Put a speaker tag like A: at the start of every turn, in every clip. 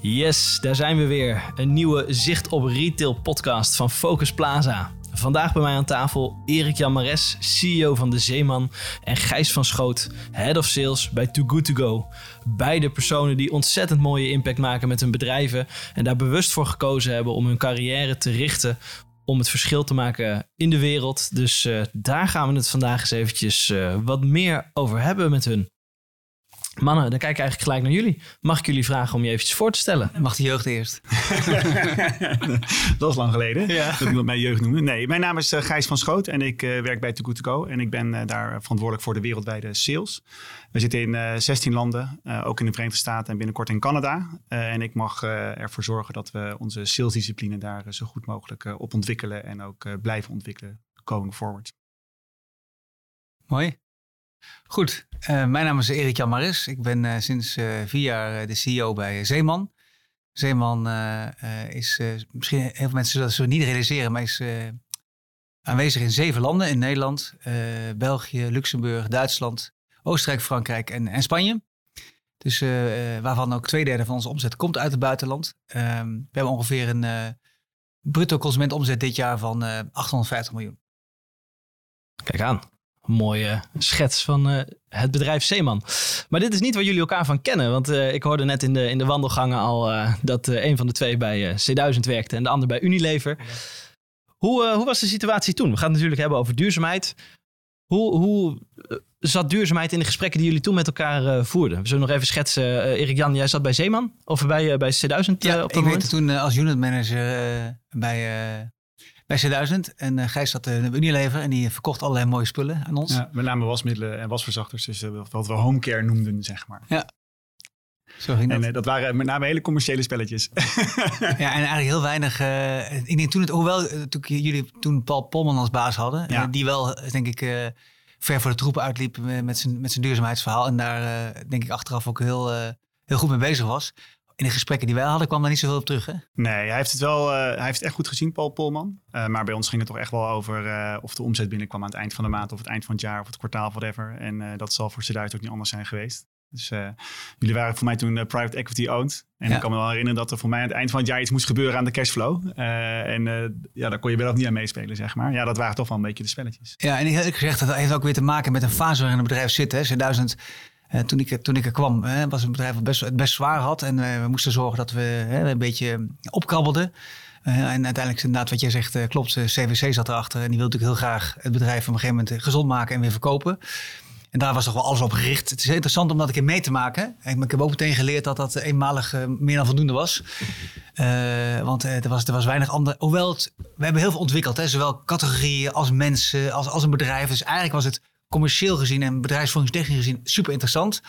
A: Yes, daar zijn we weer. Een nieuwe Zicht op Retail podcast van Focus Plaza. Vandaag bij mij aan tafel Erik Jan Mares, CEO van De Zeeman, en Gijs van Schoot, Head of Sales bij Too Good To Go. Beide personen die ontzettend mooie impact maken met hun bedrijven en daar bewust voor gekozen hebben om hun carrière te richten om het verschil te maken in de wereld. Dus uh, daar gaan we het vandaag eens eventjes uh, wat meer over hebben met hun. Mannen, dan kijk ik eigenlijk gelijk naar jullie. Mag ik jullie vragen om je eventjes voor te stellen?
B: Mag de jeugd eerst?
C: dat is lang geleden ja. dat iemand mij jeugd noemde. Nee, mijn naam is uh, Gijs van Schoot en ik uh, werk bij Too Good To Go. En ik ben uh, daar verantwoordelijk voor de wereldwijde sales. We zitten in 16 landen, ook in de Verenigde Staten en binnenkort in Canada. en ik mag ervoor zorgen dat we onze salesdiscipline daar zo goed mogelijk op ontwikkelen en ook blijven ontwikkelen going forward.
B: Mooi. Goed, uh, mijn naam is Erik Jan Maris. Ik ben uh, sinds uh, vier jaar de CEO bij Zeeman. Zeeman is, misschien heel veel mensen dat niet realiseren, maar is aanwezig in zeven landen. In Nederland, België, Luxemburg, Duitsland, Oostenrijk, Frankrijk en, en Spanje. Dus waarvan ook twee derde van onze omzet komt uit het buitenland. Ehm, we hebben ongeveer een bruto consumentomzet dit jaar van 850 miljoen.
A: Kijk aan mooie schets van uh, het bedrijf Zeeman. Maar dit is niet waar jullie elkaar van kennen. Want uh, ik hoorde net in de, in de wandelgangen al uh, dat een van de twee bij C1000 werkte en de ander bij Unilever. Hoe, hoe was de situatie toen? We gaan het natuurlijk hebben over duurzaamheid. Hoe, hoe zat duurzaamheid in de gesprekken die jullie toen met elkaar voerden? We zullen nog even schetsen. Erik-Jan, jij zat bij Zeeman of bij, bij C1000
B: ja,
A: op
B: dat ik moment? toen als unit manager bij bij C1000. En uh, Gijs zat uh, in Unilever en die verkocht allerlei mooie spullen aan ons.
C: Ja, met name wasmiddelen en wasverzachters. Dus uh, wat we homecare noemden, zeg maar.
B: Ja. Zo ging
C: dat. En dat waren met name hele commerciële spelletjes.
B: ja, en eigenlijk heel weinig. ik denk toen het, hoewel toen jullie toen Paul Polman als baas hadden, ja. die wel, denk ik, ver voor de troepen uitliep met zijn, met zijn duurzaamheidsverhaal. En daar denk ik achteraf ook heel, heel goed mee bezig was in de gesprekken die wij hadden kwam daar niet zoveel op terug. Hè?
C: Nee, hij heeft het wel. Uh, hij heeft het echt goed gezien, Paul Polman. Uh, maar bij ons ging het toch echt wel over uh, of de omzet binnenkwam aan het eind van de maand, of het eind van het jaar, of het kwartaal, whatever. En dat zal voor Zeduid ook niet anders zijn geweest. Dus jullie waren voor mij toen private equity owned. En ja. ik kan me wel herinneren dat er voor mij aan het eind van het jaar iets moest gebeuren aan de cashflow. en ja, daar kon je wel ook niet aan meespelen, zeg maar. Ja, dat waren toch wel een beetje de spelletjes.
B: Ja, en ik gezegd, dat heeft ook weer te maken met een fase waarin het bedrijf zit. Hè. 2000 uh, toen, ik, toen ik er kwam, hè, was een bedrijf dat best, het best zwaar had. En uh, we moesten zorgen dat we een beetje opkrabbelden. Uh, en uiteindelijk, inderdaad, wat jij zegt, klopt. CVC zat erachter. En die wilde natuurlijk heel graag het bedrijf op een gegeven moment gezond maken en weer verkopen. En daar was toch wel alles op gericht. Het is interessant om dat een keer mee te maken. Ik heb ook meteen geleerd dat dat eenmalig meer dan voldoende was. want er, was, er was weinig ander. Hoewel, we hebben heel veel ontwikkeld. Hè, zowel categorieën als mensen, als, als een bedrijf. Dus eigenlijk was het commercieel gezien en bedrijfsvoeringstechnisch gezien super interessant.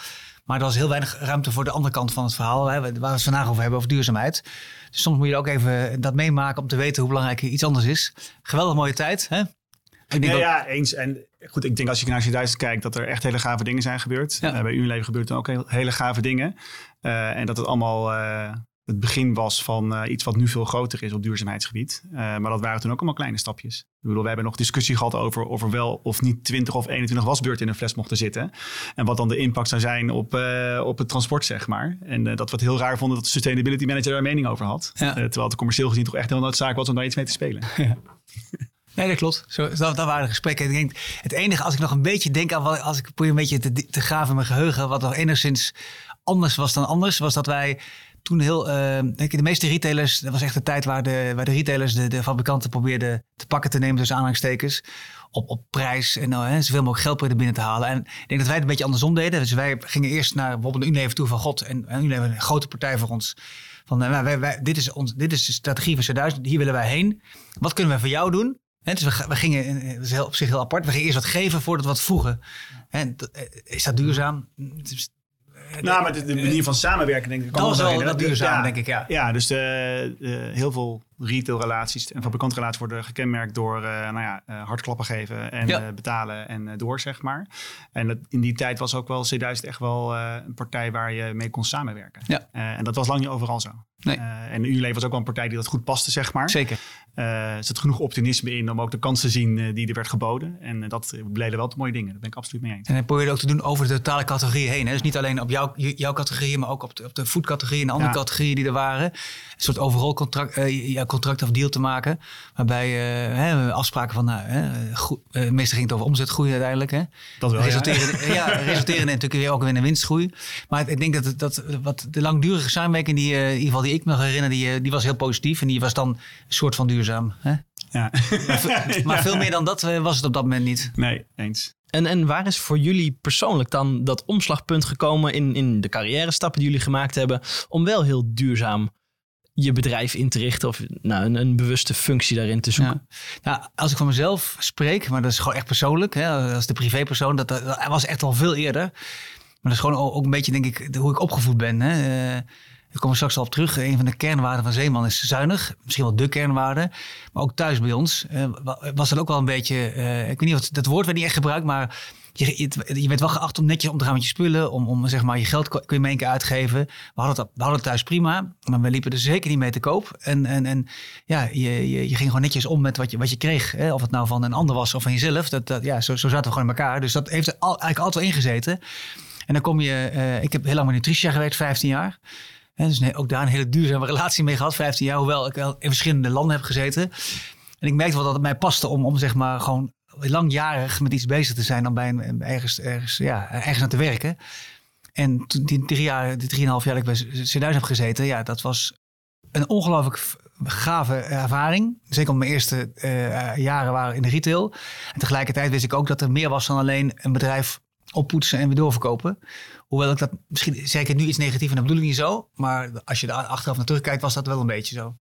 B: Maar er was heel weinig ruimte voor de andere kant van het verhaal. Hè, waar we het vandaag over hebben, over duurzaamheid. Dus soms moet je ook even dat meemaken om te weten hoe belangrijk iets anders is. Geweldig mooie tijd. Hè?
C: Ik denk ja, eens. En goed, ik denk als je naar C1000 kijkt, dat er echt hele gave dingen zijn gebeurd. Ja. Uh, bij Unilever gebeurt er ook hele gave dingen. Uh, en dat het allemaal uh, het begin was van uh, iets wat nu veel groter is op duurzaamheidsgebied. Uh, maar dat waren toen ook allemaal kleine stapjes. Ik bedoel, we hebben nog discussie gehad over of er wel of niet 20 of 21 wasbeurten in een fles mochten zitten. En wat dan de impact zou zijn op, uh, op het transport, zeg maar. En dat we het heel raar vonden dat de sustainability manager daar mening over had. Ja. terwijl het commercieel gezien toch echt heel noodzakelijk was om daar iets mee te spelen. Ja.
B: Nee, dat klopt. Zo, dat, dat waren de gesprekken. Ik denk, het enige, als ik nog een beetje denk aan wat, als ik probeer een beetje te, te graven in mijn geheugen, wat nog enigszins anders was dan anders, was dat wij toen heel, uh, denk ik, de meeste retailers, dat was echt de tijd waar de, waar de retailers de, de fabrikanten probeerden te pakken te nemen, dus aanhangstekens, op, op prijs en uh, zoveel mogelijk geld proberen binnen te halen. En ik denk dat wij het een beetje andersom deden. Dus wij gingen eerst naar bijvoorbeeld Unilever toe van God en, en Unilever een grote partij voor ons. Van uh, wij, wij, dit, is ons, dit is de strategie van 2000, hier willen wij heen. Wat kunnen we voor jou doen? En dus we, we gingen, is heel, op zich heel apart, we gingen eerst wat geven voordat we wat voegen. En, is dat duurzaam?
C: Nou, maar de, de, manier van samenwerken denk ik
B: dat wel dat duurzaam, ja, denk ik, ja.
C: Ja, dus heel veel retailrelaties en fabrikantrelaties worden gekenmerkt door uh, nou ja, uh, hardklappen geven en ja. uh, betalen en door, zeg maar. En dat, in die tijd was ook wel C1000 echt wel een partij waar je mee kon samenwerken. Ja. en dat was lang niet overal zo. Nee. en Unilever was ook wel een partij die dat goed paste, zeg maar.
B: Zeker.
C: er zit genoeg optimisme in om ook de kansen te zien die er werd geboden. En dat leden wel te mooie dingen. Daar ben ik absoluut mee eens.
B: En dat probeer je ook te doen over de totale categorieën heen. Hè? Dus niet alleen op jouw, jouw categorie, maar ook op de, op de foodcategorie en de andere ja. categorieën die er waren. Een soort overal contract, contract of deal te maken. Waarbij hè, afspraken van, nou, goed, meestal ging het over omzetgroei uiteindelijk. Hè?
C: Dat wel,
B: resulteren, ja. ja resulteren natuurlijk weer ook weer in een winstgroei. Maar ik denk dat, dat wat de langdurige samenwerking, die, in ieder geval die ik me herinner, die, die was heel positief. En die was dan een soort van duurzaam. Hè?
C: Ja.
B: Maar, maar veel meer dan dat eh, was het op dat moment niet.
C: Nee, eens.
A: En, en waar is voor jullie persoonlijk dan dat omslagpunt gekomen in, in de carrière stappen die jullie gemaakt hebben, om wel heel duurzaam je bedrijf in te richten of nou, een, een bewuste functie daarin te zoeken?
B: Nou, als ik van mezelf spreek, maar dat is gewoon echt persoonlijk, hè, als de privépersoon, dat, dat was echt al veel eerder. Maar dat is gewoon ook een beetje, denk ik, hoe ik opgevoed ben. Hè. Uh, daar komen we straks al op terug. Een van de kernwaarden van Zeeman is zuinig. Misschien wel de kernwaarde. Maar ook thuis bij ons uh, was dat ook wel een beetje... Uh, ik weet niet of dat woord werd niet echt gebruikt, maar... Je, je, werd wel geacht om netjes om te gaan met je spullen. Om, om zeg maar, je geld kun je maar één keer uitgeven. We hadden, het, we hadden het thuis prima. Maar we liepen er zeker niet mee te koop. En, en, en ja, je, je, ging gewoon netjes om met wat je, wat je kreeg. Hè? Of het nou van een ander was of van jezelf. Dat, dat, ja, zo, zo zaten we gewoon in elkaar. Dus dat heeft er eigenlijk altijd wel ingezeten. En dan kom je... Uh, ik heb heel lang met Nutritia gewerkt, 15 jaar dus nee, ook daar een hele duurzame relatie mee gehad, 15 jaar, hoewel ik wel in verschillende landen heb gezeten. En ik merkte wel dat het mij paste om, om zeg maar gewoon langjarig met iets bezig te zijn dan bij ergens, ergens, ja, ergens aan te werken. En toen die drie jaar, die drieënhalf jaar dat ik bij C1000 heb gezeten, ja, dat was een ongelooflijk gave ervaring. Zeker omdat mijn eerste uh, jaren waren in de retail. En tegelijkertijd wist ik ook dat er meer was dan alleen een bedrijf oppoetsen en weer doorverkopen. Hoewel ik dat misschien het nu iets negatief en dat bedoel ik niet zo. Maar als je er achteraf naar terugkijkt, was dat wel een beetje zo.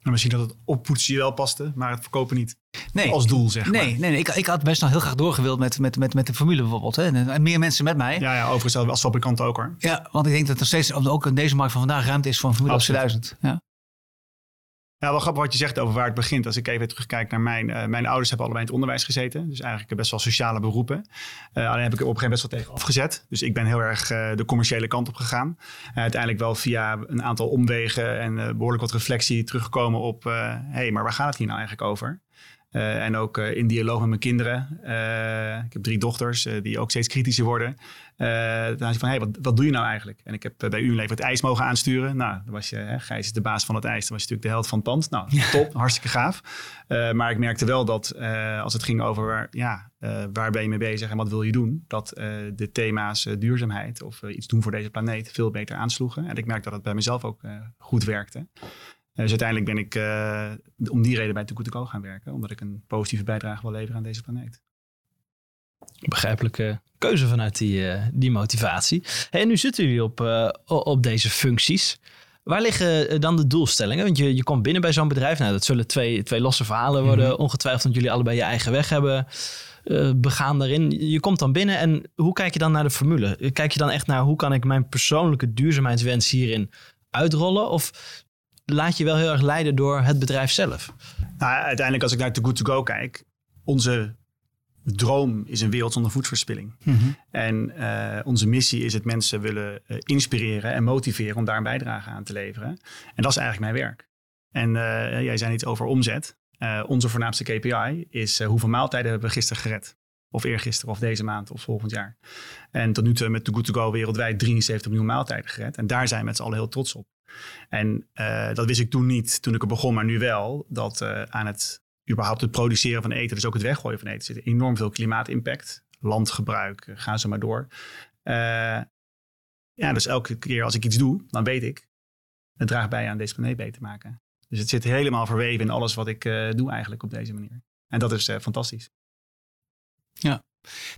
C: Nou, misschien dat het oppoetsen je wel paste, maar het verkopen niet. Nee. Als doel, zeg
B: maar. Nee, nee, nee. Ik, ik had best nog heel graag doorgewild met, met, met, met de formule bijvoorbeeld. Hè. En, meer mensen met mij.
C: Ja, ja overigens als fabrikant ook hoor.
B: Ja, want ik denk dat er steeds, ook in deze markt van vandaag, ruimte is voor een formule Absoluut. 1000. Ja.
C: Ja, wel grappig wat je zegt over waar het begint. Als ik even terugkijk naar mijn... Uh, mijn ouders hebben allebei in het onderwijs gezeten. Dus eigenlijk best wel sociale beroepen. Uh, alleen heb ik er op een gegeven moment best wel tegen afgezet. Dus ik ben heel erg uh, de commerciële kant op gegaan. uiteindelijk wel via een aantal omwegen en behoorlijk wat reflectie teruggekomen op... hé, hey, maar waar gaat het hier nou eigenlijk over? En ook in dialoog met mijn kinderen. Ik heb drie dochters die ook steeds kritischer worden. Dan is van, hey, wat, wat doe je nou eigenlijk? En ik heb bij Unilever het ijs mogen aansturen. Nou, dan was je, hè, Gijs is de baas van het ijs. Dan was je natuurlijk de held van het pand. Nou, top, hartstikke gaaf. maar ik merkte wel dat als het ging over waar, ja, waar ben je mee bezig en wat wil je doen? Dat de thema's duurzaamheid of iets doen voor deze planeet veel beter aansloegen. En ik merk dat het bij mezelf ook goed werkte. Dus uiteindelijk ben ik om die reden bij Too Good To Go gaan werken. Omdat ik een positieve bijdrage wil leveren aan deze planeet.
A: Begrijpelijke keuze vanuit die, uh, die motivatie. Hey, en nu zitten jullie op, uh, op deze functies. Waar liggen dan de doelstellingen? Want je, je komt binnen bij zo'n bedrijf. Nou, dat zullen twee, twee losse verhalen worden. Mm -hmm. Ongetwijfeld dat jullie allebei je eigen weg hebben begaan daarin. Je komt dan binnen en hoe kijk je dan naar de formule? Kijk je dan echt naar hoe kan ik mijn persoonlijke duurzaamheidswens hierin uitrollen? Of laat je wel heel erg leiden door het bedrijf zelf.
C: Nou, uiteindelijk als ik naar Too Good To Go kijk, onze droom is een wereld zonder voedselverspilling. Mm -hmm. En uh, onze missie is het mensen willen uh, inspireren en motiveren om daar een bijdrage aan te leveren. En dat is eigenlijk mijn werk. En uh, jij zei iets over omzet. onze voornaamste KPI is hoeveel maaltijden hebben we gisteren gered. Of eergisteren, of deze maand, of volgend jaar. En tot nu toe met Too Good To Go wereldwijd 73 miljoen maaltijden gered. En daar zijn we met z'n allen heel trots op. En dat wist ik toen niet, toen ik er begon, maar nu wel. Dat aan het überhaupt het produceren van eten, dus ook het weggooien van eten, zit enorm veel klimaatimpact. Landgebruik, uh, gaan ze maar door. ja, dus elke keer als ik iets doe, dan weet ik, het draagt bij aan deze planeet beter te maken. Dus het zit helemaal verweven in alles wat ik doe eigenlijk op deze manier. En dat is fantastisch.
B: Ja.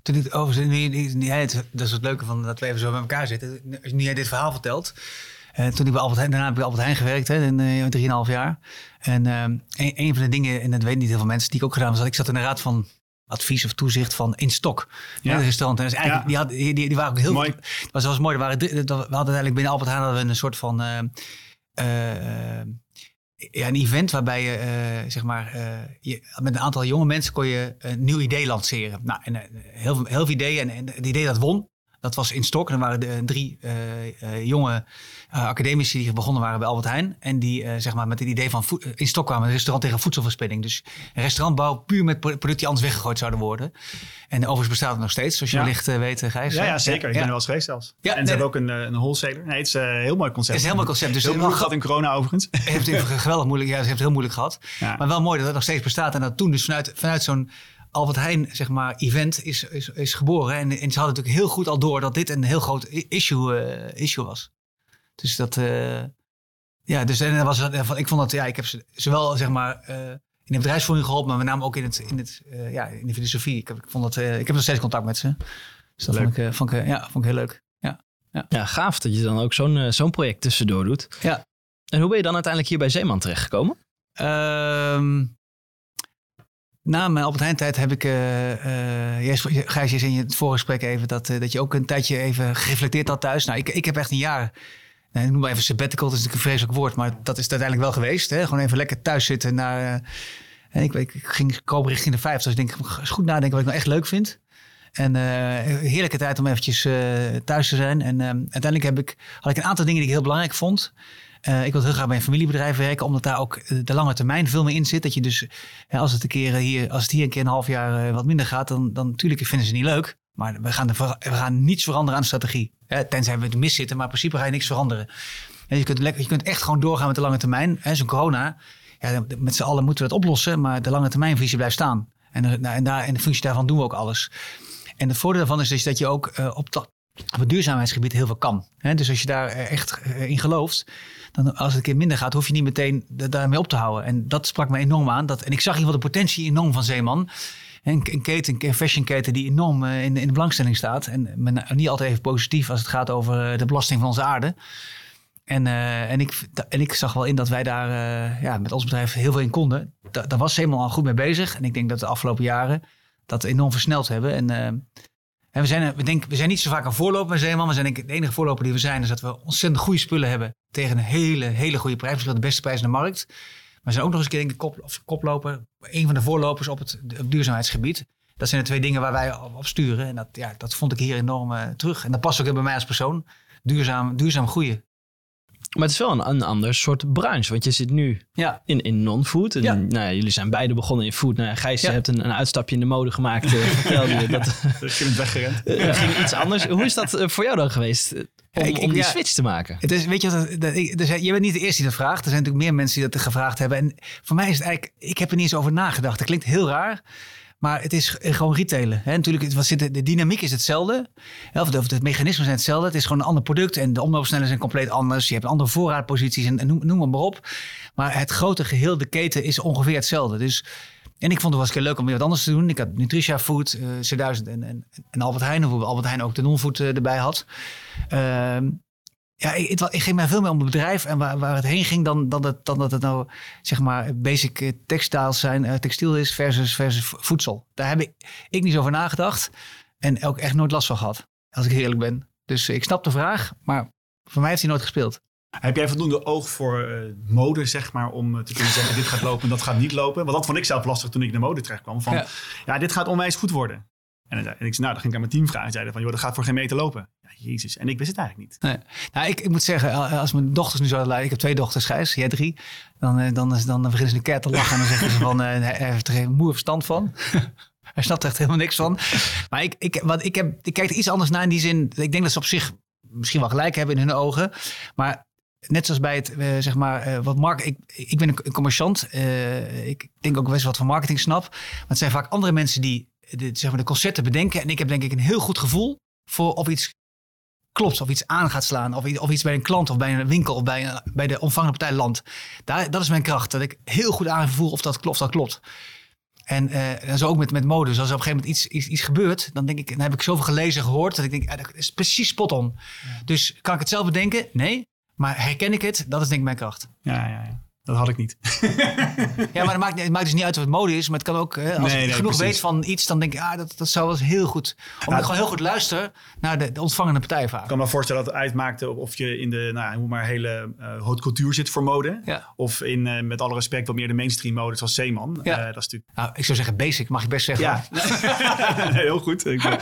B: Toen dit over, nu, nu, dat is het leuke van dat we even zo bij elkaar zitten. Nu jij dit verhaal vertelt, uh, toen ik bij Albert Heijn, daarna heb ik bij Albert Heijn gewerkt, hè, in uh, 3,5 jaar. En uh, een, een, van de dingen, en dat weten niet heel veel mensen, die ik ook gedaan heb, ik zat in de raad van advies of toezicht van In Stok. Ja. Het restaurant. En dus eigenlijk, ja. die, had, die, die, waren ook heel mooi. Het was, was mooi. Er waren, we hadden uiteindelijk binnen Albert Heijn hadden we een soort van ja, een event waarbij je, uh, zeg maar, je, met een aantal jonge mensen kon je een nieuw idee lanceren. Nou, en, heel, heel veel ideeën. En, en het idee dat won, Dat was in Stok. Er waren de, drie uh, jonge academici die begonnen waren bij Albert Heijn. En die zeg maar met het idee van in Stok kwamen een restaurant tegen voedselverspilling. Dus een restaurantbouw puur met producten die anders weggegooid zouden worden. En overigens bestaat het nog steeds, zoals je ja. wellicht weet, Gijs.
C: Ja, ja zeker. Ik ben er wel eens geweest zelfs. Ja, en ze hebben ook een, een wholesaler. Nee, het is een heel mooi concept. Het
B: is een heel mooi concept.
C: Dus heel moeilijk gehad in corona overigens.
B: Het heeft geweldig moeilijk. Ja, ze heeft het heel moeilijk gehad. Maar wel mooi dat het nog steeds bestaat. En dat toen dus vanuit, vanuit zo'n Albert Heijn, zeg maar, event is, is, is geboren. En, en ze hadden natuurlijk heel goed al door dat dit een heel groot issue, uh, issue was. Dus dat, uh, ja, dus en dat was, ik vond dat, ja, ik heb ze zowel, zeg maar, uh, in de bedrijfsvoering geholpen, maar met name ook in, het, in, het, ja, in de filosofie. Ik heb, ik vond dat, ik heb nog steeds contact met ze. Dus dat vond ik, vond ik, ja, vond ik heel leuk. Ja,
A: ja. ja gaaf dat je dan ook zo'n zo'n project tussendoor doet.
B: Ja.
A: En hoe ben je dan uiteindelijk hier bij Zeeman terechtgekomen?
B: Um, na mijn Albert Heijn tijd heb ik, uh, uh, Gijs, je in het voorgesprek even dat, uh, dat je ook een tijdje even gereflecteerd had thuis. Nou, ik, ik heb echt een jaar, nou, noem maar even sabbatical, dat is natuurlijk een vreselijk woord, maar dat is het uiteindelijk wel geweest. Hè? Gewoon even lekker thuis zitten naar, en ik, ging komen richting de 50, dus ik denk, eens goed nadenken wat ik nou echt leuk vind. En heerlijke tijd om eventjes thuis te zijn. En uiteindelijk heb ik, had ik een aantal dingen die ik heel belangrijk vond. Uh, ik wil heel graag bij een familiebedrijf werken, omdat daar ook eh, de lange termijn veel meer in zit. Dat je dus, als, het een keer hier, als het hier een keer een half jaar wat minder gaat, dan, dan natuurlijk vinden ze niet leuk. Maar we gaan, we gaan niets veranderen aan de strategie. Hè, tenzij we het mis zitten, maar in principe ga je niks veranderen. En je, kunt lekker, je kunt echt gewoon doorgaan met de lange termijn. Zo'n corona, ja, met z'n allen moeten we het oplossen, maar de lange termijnvisie blijft staan. En, nou, en, daar, in de functie daarvan doen we ook alles. En het voordeel daarvan is dus dat je ook op, op het duurzaamheidsgebied heel veel kan. dus als je daar echt in gelooft, dan als het een keer minder gaat, hoef je niet meteen daarmee op te houden. En dat sprak me enorm aan. Dat, en ik zag in ieder geval de potentie enorm van Zeeman. En een keten, een fashionketen die enorm eh, in, in de belangstelling staat. En niet altijd even positief als het gaat over eh, de belasting van onze aarde. En, en, ik, en ik zag wel in dat wij daar ja, met ons bedrijf heel veel in konden. Da, daar was Zeeman al goed mee bezig. En ik denk dat de afgelopen jaren dat enorm versneld hebben. En we, zijn, we, denken, we zijn niet zo vaak een voorloper Zeeman. We zijn denk ik de enige voorloper die we zijn. Is dat we ontzettend goede spullen hebben. Tegen een hele, hele goede prijs. We de beste prijs in de markt. Maar we zijn ook nog eens een keer denk ik, kop, of koploper. Een van de voorlopers op het, op duurzaamheidsgebied. Dat zijn de twee dingen waar wij op, sturen. En dat, ja, dat vond ik hier enorm uh, terug. En dat past ook bij mij als persoon. Duurzaam, duurzaam groeien.
A: Maar het is wel een, een ander soort branche. Want je zit nu
B: ja.
A: in, in non-food. En, Nou ja, jullie zijn beide begonnen in food. Nou ja, Gijs, je hebt een, een uitstapje in de mode gemaakt. Uh, vertelde je dat.
C: Ik ben weggerend.
A: Uh, ging iets anders. Hoe is dat voor jou dan geweest? Om, ik, om die switch te maken.
B: Het is, weet je, wat, dat, dus, je bent niet de eerste die dat vraagt. Er zijn natuurlijk meer mensen die dat gevraagd hebben. En voor mij is het eigenlijk, ik heb er niet eens over nagedacht. Dat klinkt heel raar. Maar het is gewoon retailen. Hè? Natuurlijk, wat zit, de dynamiek is hetzelfde. Of de mechanismen zijn hetzelfde. Het is gewoon een ander product. En de omloopsnelheden zijn compleet anders. Je hebt andere voorraadposities en, noem, maar op. Maar het grote geheel, de keten, is ongeveer hetzelfde. Dus, en ik vond het was een keer leuk om weer wat anders te doen. Ik had Nutritia Food, uh, C1000 en, en, Albert Heijn. Hoe Albert Heijn ook de non-food uh, erbij had. Uh, ja, ik, het, ik ging mij veel meer om het bedrijf en waar, waar het heen ging dan, dan, dat, dan dat het nou zeg maar basic eh, textiles zijn, uh, textiel is versus, versus voedsel. Daar heb ik, ik niet zo over nagedacht en ook echt nooit last van gehad, als ik eerlijk ben. Dus ik snap de vraag, maar voor mij heeft hij nooit gespeeld.
C: Heb jij voldoende oog voor uh, mode, zeg maar, om te kunnen zeggen: dit gaat lopen en dat gaat niet lopen? Want dat vond ik zelf lastig toen ik in de mode terecht kwam. Van ja, ja dit gaat onwijs goed worden. En, en, ik zei, nou, dan ging ik aan mijn team vragen. En zeiden van, joh, dat gaat voor geen meter lopen. Ja, jezus. En ik wist het eigenlijk niet.
B: Nou, ik, ik moet zeggen, als mijn dochters nu zouden leiden. Ik heb twee dochters, Gijs. Jij drie. Dan, dan, dan, dan beginnen ze een keer te lachen. En dan zeggen ze van, uh, heeft er geen moe verstand van. hij snapt er echt helemaal niks van. Maar ik, ik, wat, ik, heb, ik kijk er iets anders naar in die zin. Ik denk dat ze op zich misschien wel gelijk hebben in hun ogen. Maar net zoals bij het, zeg maar, wat mark ik, ik ben een commerciant. Uh, ik denk ook best wat van marketing snap. Maar het zijn vaak andere mensen die de, zeg maar de concepten bedenken. En ik heb denk ik een heel goed gevoel voor of iets klopt, of iets aan gaat slaan, of, of iets bij een klant of bij een winkel of bij, een, bij de ontvangende partij landt. Daar, dat is mijn kracht, dat ik heel goed aanvoel of dat klopt, dat klopt. En, uh, en zo ook met, met mode. Dus als er op een gegeven moment iets, iets, iets gebeurt, dan denk ik, dan heb ik zoveel gelezen, gehoord, dat ik denk, dat is precies spot on. Dus kan ik het zelf bedenken? Nee. Maar herken ik het? Dat is denk ik mijn kracht.
C: Ja, ja, ja. Dat had ik niet.
B: ja, maar het maakt, het maakt dus niet uit of het mode is. Maar het kan ook, hè, als
C: Nee,
B: ik
C: nee,
B: genoeg
C: precies.
B: weet van iets, dan denk ik, ah, dat, dat zou wel eens heel goed. Omdat ik gewoon heel goed luister naar de, de ontvangende partij vaak.
C: Ik kan me voorstellen dat het uitmaakte of je in de, nou, hoe maar hele eh haute couture zit voor mode.
B: Ja.
C: Of in, eh, met alle respect, wat meer de mainstream mode zoals Zeeman.
B: Ja.
C: Eh, dat is natuurlijk...
B: Nou, ik zou zeggen basic, mag je best zeggen.
C: Ja, Nee, heel goed. Ik wil,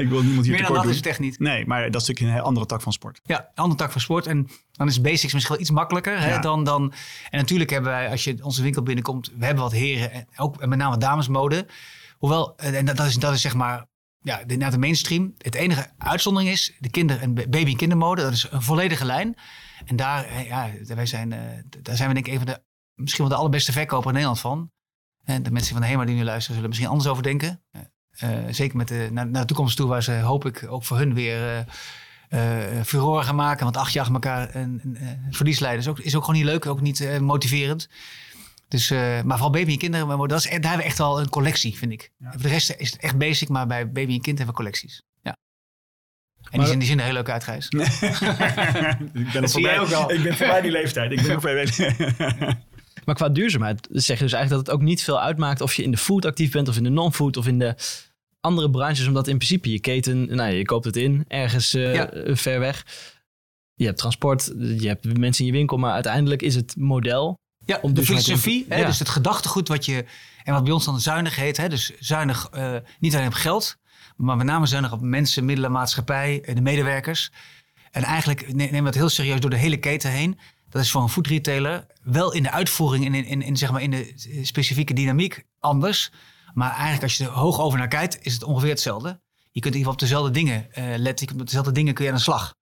C: ik wil niemand hier
B: Meer dan dat is het echt niet.
C: Nee, maar dat is natuurlijk een andere tak van sport.
B: Ja, een andere tak van sport. En dan is basics misschien wel iets makkelijker. Hè, dan, dan, en natuurlijk hebben wij, als je onze winkel binnenkomt, we hebben wat heren. En ook met name damesmode. Hoewel, eh, en dat, dat, is, dat is zeg maar, ja, de, naar de mainstream. Het enige uitzondering is de kinder- en baby- en kindermode. Dat is een volledige lijn. En daar, eh, ja, wij zijn, eh, daar zijn we denk ik een van de, misschien wel de allerbeste verkoper in Nederland van. En de mensen van de HEMA die nu luisteren zullen misschien anders over denken. Zeker met de, naar, naar de toekomst toe, waar ze hoop ik ook voor hun weer furore gaan maken. Want acht jaar achter elkaar een, een, een verlies leiden is ook, is ook gewoon niet leuk, ook niet eh, motiverend. Dus, eh, maar vooral baby en kinderen, maar dat is, echt- daar hebben we echt wel een collectie, vind ik.
C: Ja.
B: Voor de rest is het echt basic, maar bij baby en kind hebben we collecties. Ja. En die zien, die zien er heel leuk uit, Gijs.
C: ik ben, voorbij,
B: ook wel.
C: ik ben voorbij die leeftijd. Ik ben nog voorbij.
A: Maar qua duurzaamheid zeg je dus eigenlijk dat het ook niet veel uitmaakt of je in de food actief bent of in de non-food of in de andere branches. Omdat in principe je keten, nou je koopt het in ergens eh,
B: Ja.
A: ver weg. Je hebt transport, je hebt mensen in je winkel, maar uiteindelijk is het model.
B: Ja,
A: Om
B: de
A: in-
B: filosofie, hè,
A: Ja.
B: dus het gedachtegoed wat je, en wat bij ons dan zuinig heet, hè, dus zuinig eh, niet alleen op geld, maar met name zuinig op mensen, middelen, maatschappij, eh, de medewerkers. En eigenlijk ne- nemen we het heel serieus door de hele keten heen. Dat is voor een food retailer wel in de uitvoering en in, in, in, zeg maar in de specifieke dynamiek anders. Maar eigenlijk als je er hoog over naar kijkt, is het ongeveer hetzelfde. Je kunt in ieder geval op dezelfde dingen eh, letten. Je met dezelfde dingen kun je aan de slag.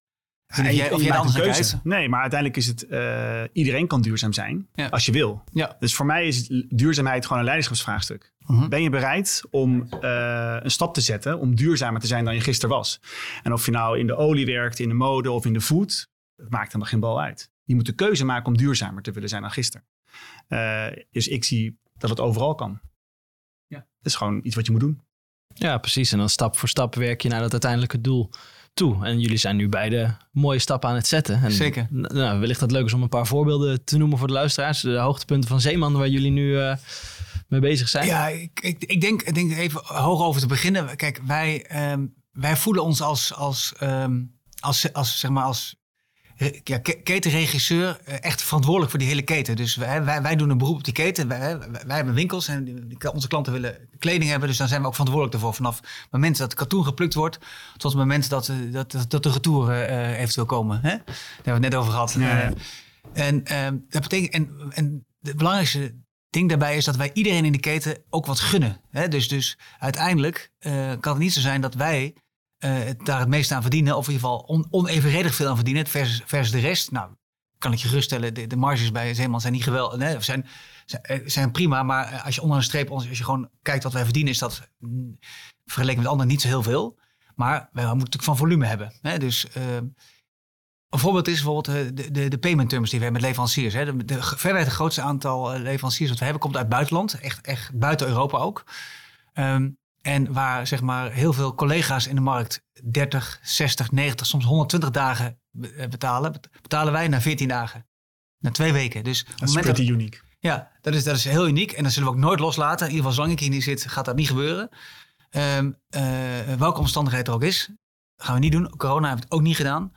B: Of jij, of jij
C: keuze.
B: kijkt.
C: Nee, maar uiteindelijk is het... eh, iedereen kan duurzaam zijn
B: Ja.
C: als je wil.
B: Ja.
C: Dus voor mij is duurzaamheid gewoon een leiderschapsvraagstuk.
B: Mhm.
C: Ben je bereid om eh, een stap te zetten om duurzamer te zijn dan je gisteren was? En of je nou in de olie werkt, in de mode of in de food, het maakt helemaal geen bal uit. Je moet de keuze maken om duurzamer te willen zijn dan gisteren. Dus ik zie dat het overal kan.
B: Ja.
C: Dat is gewoon iets wat je moet doen.
A: Ja, precies. En dan stap voor stap werk je naar dat uiteindelijke doel toe. En jullie zijn nu beide mooie stappen aan het zetten. En,
B: Zeker.
A: Nou, wellicht dat het leuk is om een paar voorbeelden te noemen voor de luisteraars. De hoogtepunten van Zeeman waar jullie nu eh, mee bezig zijn.
B: Ja, ik, ik, ik, denk, ik denk even hoog over te beginnen. Kijk, wij, ehm, wij voelen ons als, als, ehm, als, als, zeg maar als ja, ke- ketenregisseur eh, echt verantwoordelijk voor die hele keten. Dus wij, wij, wij doen een beroep op die keten. Wij, wij, hebben winkels en die- onze klanten willen kleding hebben. Dus dan zijn we ook verantwoordelijk ervoor. Vanaf het moment dat katoen geplukt wordt... tot het moment dat, eh, dat, dat, dat de retour eh, eventueel komen. Hè? Daar hebben we het net over gehad.
C: Ja, ja.
B: Eh, en, ehm, dat betekent, en, en het belangrijkste ding daarbij is dat wij iedereen in de keten ook wat gunnen. Hè? Dus, dus uiteindelijk eh, kan het niet zo zijn dat wij eh, het daar het meeste aan verdienen. Of in ieder geval on, onevenredig veel aan verdienen versus, versus de rest. Nou, kan ik je geruststellen, de, de marges bij Zeeman zijn niet geweldig. Nee, zijn, eh, zijn prima, maar eh, als je onder een streep, als je gewoon kijkt wat wij verdienen, is dat mm, vergeleken met anderen niet zo heel veel. Maar wij moeten natuurlijk van volume hebben. Hè? Dus eh, een voorbeeld is bijvoorbeeld eh, de, de, de payment terms die we hebben met leveranciers. Hè. De, de, het grootste aantal eh, leveranciers dat we hebben komt uit het buitenland. Echt, echt buiten Europa ook. Ehm, en waar zeg maar heel veel collega's in de markt 30, 60, 90, soms 120 dagen eh, betalen. bet- Betalen wij na 14 dagen. Na twee weken. Dus op
C: Dat is pretty uniek.
B: ja, dat is, dat is heel uniek. En dat zullen we ook nooit loslaten. In ieder geval, zolang ik hier niet zit, gaat dat niet gebeuren. Ehm, eh, welke omstandigheid er ook is. gaan we niet doen. Corona heeft het ook niet gedaan.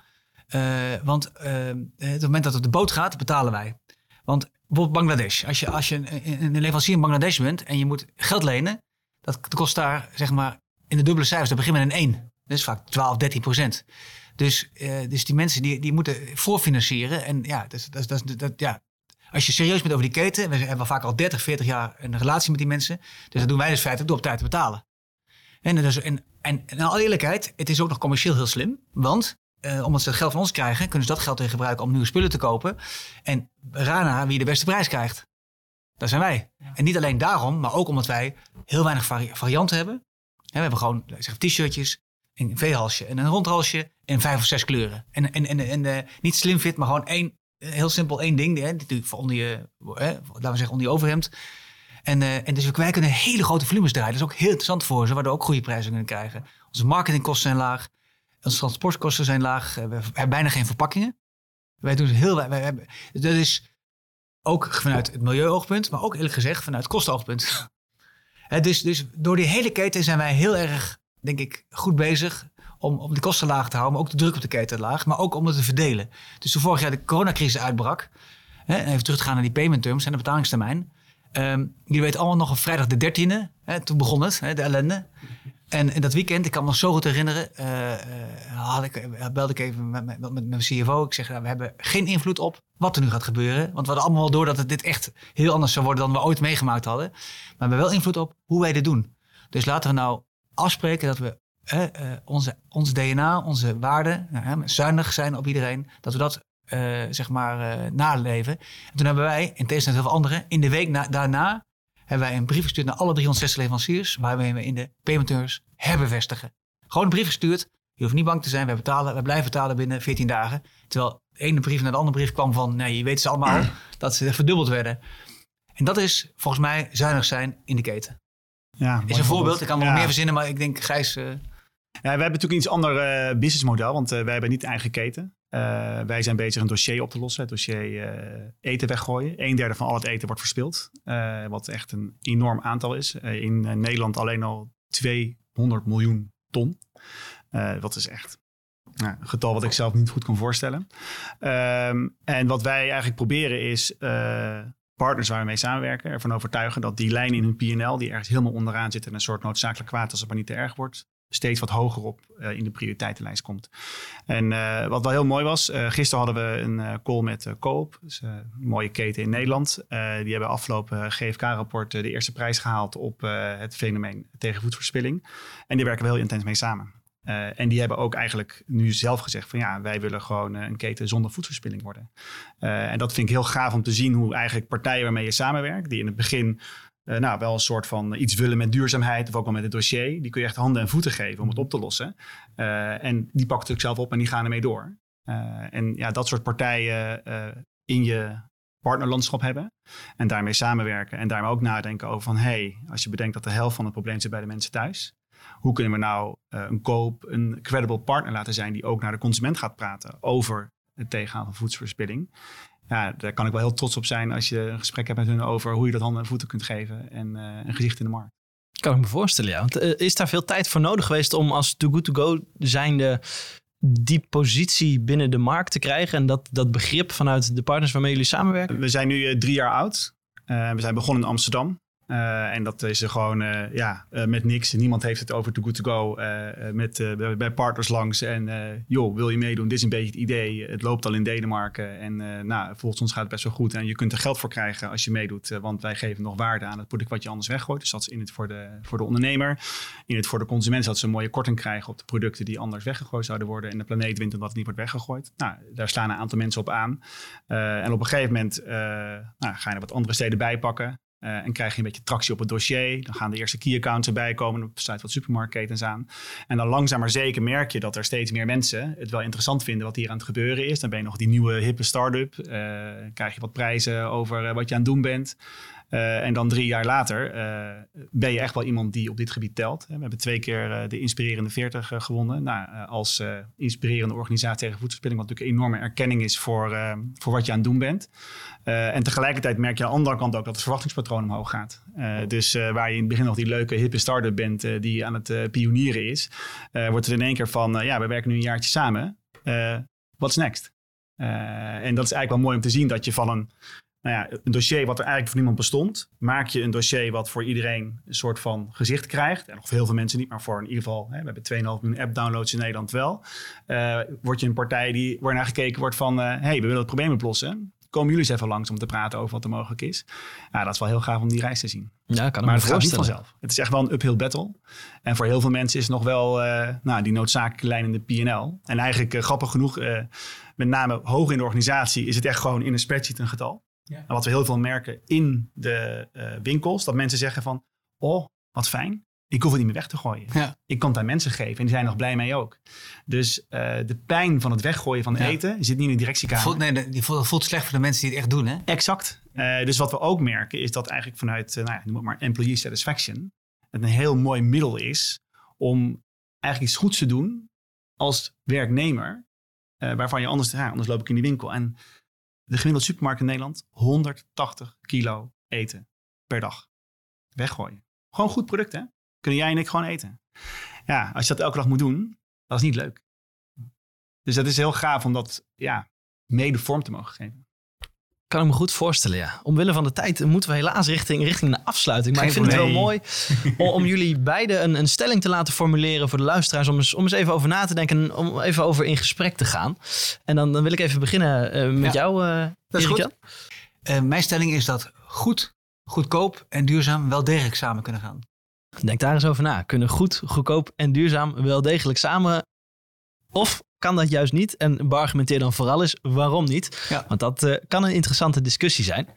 B: Eh, want ehm, het moment dat het op de boot gaat, betalen wij. Want bijvoorbeeld Bangladesh. Als je, als je een, een leverancier in Bangladesh bent en je moet geld lenen. Dat kost daar, zeg maar, in de dubbele cijfers. Dat begint met een 1. Dat is vaak 12, 13 procent. Dus, eh, dus die mensen die, die moeten voorfinancieren. En ja, dat, dat, dat, dat, ja, als je serieus bent over die keten, we hebben vaak al 30, 40 jaar een relatie met die mensen. Dus dat doen wij dus feitelijk door op tijd te betalen. En, dus, en, en in alle eerlijkheid, het is ook nog commercieel heel slim. Want eh, omdat ze het geld van ons krijgen, kunnen ze dat geld weer gebruiken om nieuwe spullen te kopen. En Rana wie de beste prijs krijgt. Dat zijn wij. En niet alleen daarom, maar ook omdat wij heel weinig vari- varianten hebben. We hebben gewoon t-shirtjes, een V-halsje en een rondhalsje en vijf of zes kleuren. En, en, en, en eh, niet slim fit, maar gewoon één, eh, heel simpel één ding. Hè, je voor onder je, hè, laten we zeggen, onder je overhemd. En, eh, en dus we- wij kunnen hele grote volumes draaien. Dat is ook heel interessant voor ze, waardoor we ook goede prijzen kunnen krijgen. Onze marketingkosten zijn laag. Onze transportkosten zijn laag. We hebben bijna geen verpakkingen. Wij doen heel hebben, dat is ook vanuit het milieuoogpunt, maar ook eerlijk gezegd vanuit het kostenoogpunt. dus, dus door die hele keten zijn wij heel erg, denk ik, goed bezig om, om de kosten laag te houden, maar ook de druk op de keten laag, maar ook om het te verdelen. Dus toen vorig jaar de coronacrisis uitbrak, hè, even terug te gaan naar die payment terms en de betalingstermijn. Um, jullie weten allemaal nog op vrijdag de 13e, hè, toen begon het, hè, de ellende. En in dat weekend, ik kan me zo goed herinneren, uh, had ik, uh, belde ik even met, met, met, mijn CFO. Ik zeg, nou, we hebben geen invloed op wat er nu gaat gebeuren. Want we hadden allemaal wel door dat het dit echt heel anders zou worden dan we ooit meegemaakt hadden. Maar we hebben wel invloed op hoe wij dit doen. Dus laten we nou afspreken dat we onze, ons DNA, onze waarden, zuinig zijn op iedereen, dat we dat zeg maar naleven. En toen hebben wij, in tegenstelling tot heel veel anderen, in de week na, daarna hebben wij een brief gestuurd naar alle 360 leveranciers, waarmee we in de paymenteurs herbevestigen. Gewoon een brief gestuurd. Je hoeft niet bang te zijn, we, betalen, we blijven betalen binnen 14 dagen. Terwijl de ene brief naar de andere brief kwam van, nee, je weet ze allemaal, dat ze verdubbeld werden. En dat is volgens mij zuinig zijn in de keten. Ja, is een voorbeeld. Ik kan nog meer verzinnen, maar ik denk Gijs... Uh...
C: Ja, we hebben natuurlijk iets ander uh, businessmodel, want uh, wij hebben niet eigen keten. Uh, wij zijn bezig een dossier op te lossen. Het dossier uh, eten weggooien. Een derde van al het eten wordt verspild. Uh, wat echt een enorm aantal is. in Nederland alleen al 200 miljoen ton. dat is echt nou, een getal wat ik zelf niet goed kan voorstellen. Ehm, en wat wij eigenlijk proberen is partners waar we mee samenwerken ervan overtuigen dat die lijn in hun PNL, die ergens helemaal onderaan zit en een soort noodzakelijk kwaad als het maar niet te erg wordt, steeds wat hoger op uh, in de prioriteitenlijst komt. En uh, wat wel heel mooi was, uh, gisteren hadden we een call met Coop, dus, een mooie keten in Nederland. die hebben afgelopen GFK-rapport de eerste prijs gehaald op het fenomeen tegen voedselverspilling. En die werken we heel intens mee samen. en die hebben ook eigenlijk nu zelf gezegd van ja, wij willen gewoon een keten zonder voedselverspilling worden. en dat vind ik heel gaaf om te zien hoe eigenlijk partijen waarmee je samenwerkt, die in het begin uh, nou, wel een soort van iets willen met duurzaamheid of ook wel met het dossier. Die kun je echt handen en voeten geven om het op te lossen. Uh, en die pakken het zelf op en die gaan ermee door. Uh, en ja, dat soort partijen in je partnerlandschap hebben en daarmee samenwerken en daarmee ook nadenken over van hey, als je bedenkt dat de helft van het probleem zit bij de mensen thuis, hoe kunnen we nou een koop, een credible partner laten zijn die ook naar de consument gaat praten over het tegengaan van voedselverspilling ja, daar kan ik wel heel trots op zijn als je een gesprek hebt met hun over hoe je dat handen en voeten kunt geven en uh, een gezicht in de markt.
A: Kan ik me voorstellen, ja. Want uh, is daar veel tijd voor nodig geweest om als Too Good To Go zijnde die positie binnen de markt te krijgen en dat, dat begrip vanuit de partners waarmee jullie samenwerken?
C: We zijn nu uh, drie jaar oud. we zijn begonnen in Amsterdam. Uh, en dat is er gewoon uh, ja, uh, met niks. Niemand heeft het over Too Good To Go met, bij partners langs. En joh, wil je meedoen? Dit is een beetje het idee. Het loopt al in Denemarken. En nou, volgens ons gaat het best wel goed. En je kunt er geld voor krijgen als je meedoet. want wij geven nog waarde aan het product wat je anders weggooit. Dus dat is in het voor de, voor de ondernemer. In het voor de consument dat ze een mooie korting krijgen op de producten die anders weggegooid zouden worden. En de planeet wint omdat het niet wordt weggegooid. Nou, daar slaan een aantal mensen op aan. en op een gegeven moment nou, ga je er wat andere steden bijpakken. Uh, en krijg je een beetje tractie op het dossier. Dan gaan de eerste key accounts erbij komen. Dan sluit wat supermarktketens aan. En dan langzaam maar zeker merk je dat er steeds meer mensen het wel interessant vinden wat hier aan het gebeuren is. Dan ben je nog die nieuwe hippe start-up. Uh, krijg je wat prijzen over uh, wat je aan het doen bent. Uh, en dan drie jaar later uh, ben je echt wel iemand die op dit gebied telt. We hebben twee keer uh, de Inspirerende 40 gewonnen. Nou, als inspirerende organisatie tegen voedselspilling, wat natuurlijk een enorme erkenning is voor, voor wat je aan het doen bent. en tegelijkertijd merk je aan de andere kant ook dat het verwachtingspatroon omhoog gaat. dus waar je in het begin nog die leuke hippe start-up bent die aan het pionieren is, wordt het in één keer van, ja, we werken nu een jaartje samen. what's next? en dat is eigenlijk wel mooi om te zien dat je van een nou ja, een dossier wat er eigenlijk voor niemand bestond. Maak je een dossier wat voor iedereen een soort van gezicht krijgt. En nog voor heel veel mensen niet, maar voor in ieder geval, hè, we hebben 2,5 miljoen app-downloads in Nederland wel. Uh, word je een partij die, naar gekeken wordt van, hé, uh, hey, we willen het probleem oplossen. Komen jullie eens even langs om te praten over wat er mogelijk is. Ja, dat is wel heel gaaf om die reis te zien.
A: Ja, kan
C: maar
A: het
C: gaat niet vanzelf. Het is echt wel een uphill battle. En voor heel veel mensen is nog wel uh, nou, die noodzakelijke lijn in de PNL. En eigenlijk grappig genoeg, met name hoog in de organisatie, is het echt gewoon in een spreadsheet een getal. Ja. En wat we heel veel merken in de uh, winkels, dat mensen zeggen van, oh, wat fijn. Ik hoef het niet meer weg te gooien. Ja. Ik kan het aan mensen geven en die zijn nog blij mee ook. Dus uh, de pijn van het weggooien van eten zit niet in de directiekamer.
B: Voelt, nee, die voelt, voelt, slecht voor de mensen die het echt doen, hè?
C: Exact. Uh, dus wat we ook merken is dat eigenlijk vanuit, nou ja, noem het maar employee satisfaction, het een heel mooi middel is om eigenlijk iets goeds te doen als werknemer, waarvan je anders, ja, anders loop ik in die winkel. En de gemiddelde supermarkt in Nederland 180 kilo eten per dag. Weggooien. Gewoon goed product, hè? Kunnen jij en ik gewoon eten. Ja, als je dat elke dag moet doen, dat is niet leuk. Dus dat is heel gaaf om dat ja, mede vorm te mogen geven.
A: Kan ik me goed voorstellen, ja. Omwille van de tijd moeten we helaas richting, richting de afsluiting. Maar
C: Geen
A: ik vind het wel mooi om, om jullie beiden een, een stelling te laten formuleren voor de luisteraars. Om eens, om eens even over na te denken en om even over in gesprek te gaan. En dan, dan wil ik even beginnen eh, met
B: Ja.
A: jou, eh
B: Dat is goed. Eh, mijn stelling is dat goed, goedkoop en duurzaam wel degelijk samen kunnen gaan.
A: Denk daar eens over na. Kunnen goed, goedkoop en duurzaam wel degelijk samen? Of kan dat juist niet? En beargumenteer dan vooral eens waarom niet.
B: Ja.
A: Want dat eh, kan een interessante discussie zijn.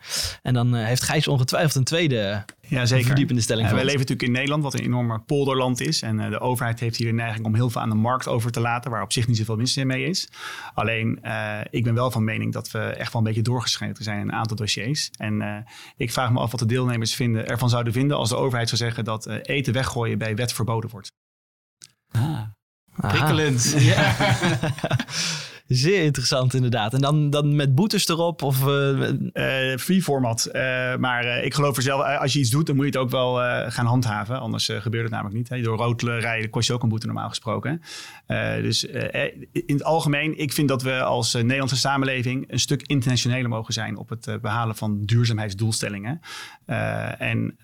A: En dan eh, heeft Gijs ongetwijfeld een tweede
C: Ja, zeker.
A: verdiepende stelling
C: Ja,
A: voor
C: wij leven natuurlijk in Nederland, wat een enorme polderland is. En eh, de overheid heeft hier de neiging om heel veel aan de markt over te laten, waar op zich niet zoveel mis mee is. Alleen, eh, ik ben wel van mening dat we echt wel een beetje doorgeschreven zijn in een aantal dossiers. En eh, ik vraag me af wat de deelnemers vinden, ervan zouden vinden als de overheid zou zeggen dat eh, eten weggooien bij wet verboden wordt.
B: Prikkelend.
A: Ja. Zeer interessant inderdaad. En dan, dan met boetes erop? Of, Eh,
C: free format. Eh, maar ik geloof er zelf, als je iets doet, dan moet je het ook wel gaan handhaven. Anders gebeurt het namelijk niet. Hè. Door rood rijden kost je ook een boete normaal gesproken. Dus in het algemeen, ik vind dat we als Nederlandse samenleving een stuk internationaler mogen zijn op het eh, behalen van duurzaamheidsdoelstellingen. En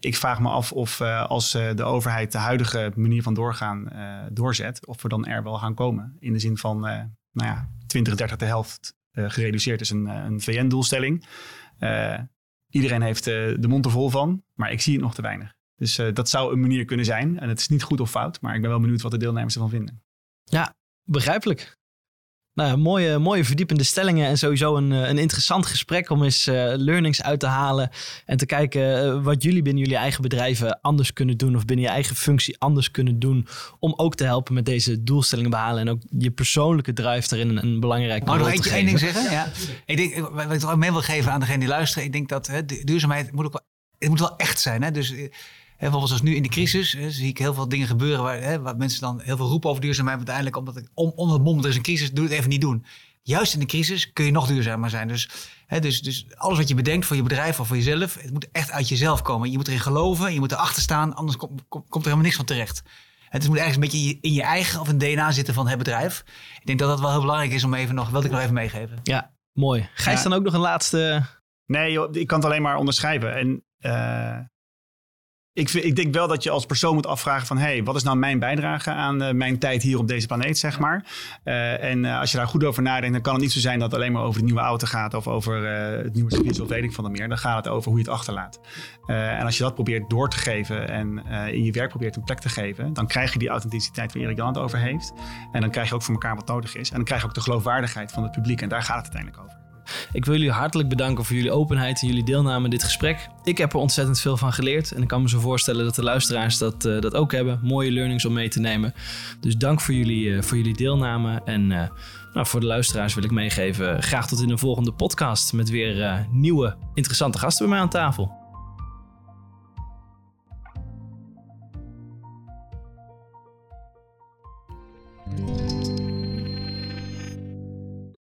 C: ik vraag me af of als de overheid de huidige manier van doorgaan doorzet, of we dan er wel gaan komen. In de zin van, nou ja, 2030 de helft eh, gereduceerd is een, eh, een VN-doelstelling. Eh, iedereen heeft de mond er vol van, maar ik zie het nog te weinig. Dus dat zou een manier kunnen zijn. En het is niet goed of fout, maar ik ben wel benieuwd wat de deelnemers ervan vinden.
A: begrijpelijk. Nou, mooie, mooie verdiepende stellingen en sowieso een, eh, een interessant gesprek om eens eh, learnings uit te halen en te kijken eh, wat jullie binnen jullie eigen bedrijven anders kunnen doen of binnen je eigen functie anders kunnen doen om ook te helpen met deze doelstellingen behalen en ook je persoonlijke drive erin een, een belangrijke
B: Mag ik
A: rol
B: nog één ding zeggen? Ja. Ik denk, wat ik toch ook mee wil geven aan degene die luisteren. Ik denk dat hè, du- duurzaamheid moet ook wel, het moet wel echt zijn. Hè? Dus bijvoorbeeld zoals nu in de crisis hè, zie ik heel veel dingen gebeuren waar, hè, waar mensen dan heel veel roepen over duurzaamheid. Maar uiteindelijk omdat ik om, onder het mom, er is een crisis, doe het even niet doen. Juist in de crisis kun je nog duurzamer zijn. Dus, hè, dus, dus alles wat je bedenkt voor je bedrijf of voor jezelf, het moet echt uit jezelf komen. Je moet erin geloven, je moet erachter staan, anders kom- kom- komt er helemaal niks van terecht. Het moet ergens een beetje in je- in je eigen of in het DNA zitten van het bedrijf. Ik denk dat dat wel heel belangrijk is om even nog, wilde ik nog even meegeven.
A: Ja, mooi. Gijs
C: Ja.
A: dan ook nog een laatste...
C: Nee, joh, ik kan het alleen maar onderschrijven. En eh, ik, vind, ik denk wel dat je als persoon moet afvragen van... hey, wat is nou mijn bijdrage aan eh, mijn tijd hier op deze planeet, zeg maar. Eh, en eh, als je daar goed over nadenkt... dan kan het niet zo zijn dat het alleen maar over de nieuwe auto gaat... of over het nieuwe servies of weet ik van de meer. Dan gaat het over hoe je het achterlaat. En als je dat probeert door te geven... en in je werk probeert een plek te geven... dan krijg je die authenticiteit waar Erik Jan het over heeft. En dan krijg je ook voor elkaar wat nodig is. En dan krijg je ook de geloofwaardigheid van het publiek. En daar gaat het uiteindelijk over.
A: Ik wil jullie hartelijk bedanken voor jullie openheid en jullie deelname in dit gesprek. Ik heb er ontzettend veel van geleerd en ik kan me zo voorstellen dat de luisteraars dat, eh, dat ook hebben. Mooie learnings om mee te nemen. Dus dank voor jullie, eh, voor jullie deelname. En eh, nou, voor de luisteraars wil ik meegeven, graag tot in de volgende podcast met weer nieuwe interessante gasten bij mij aan tafel.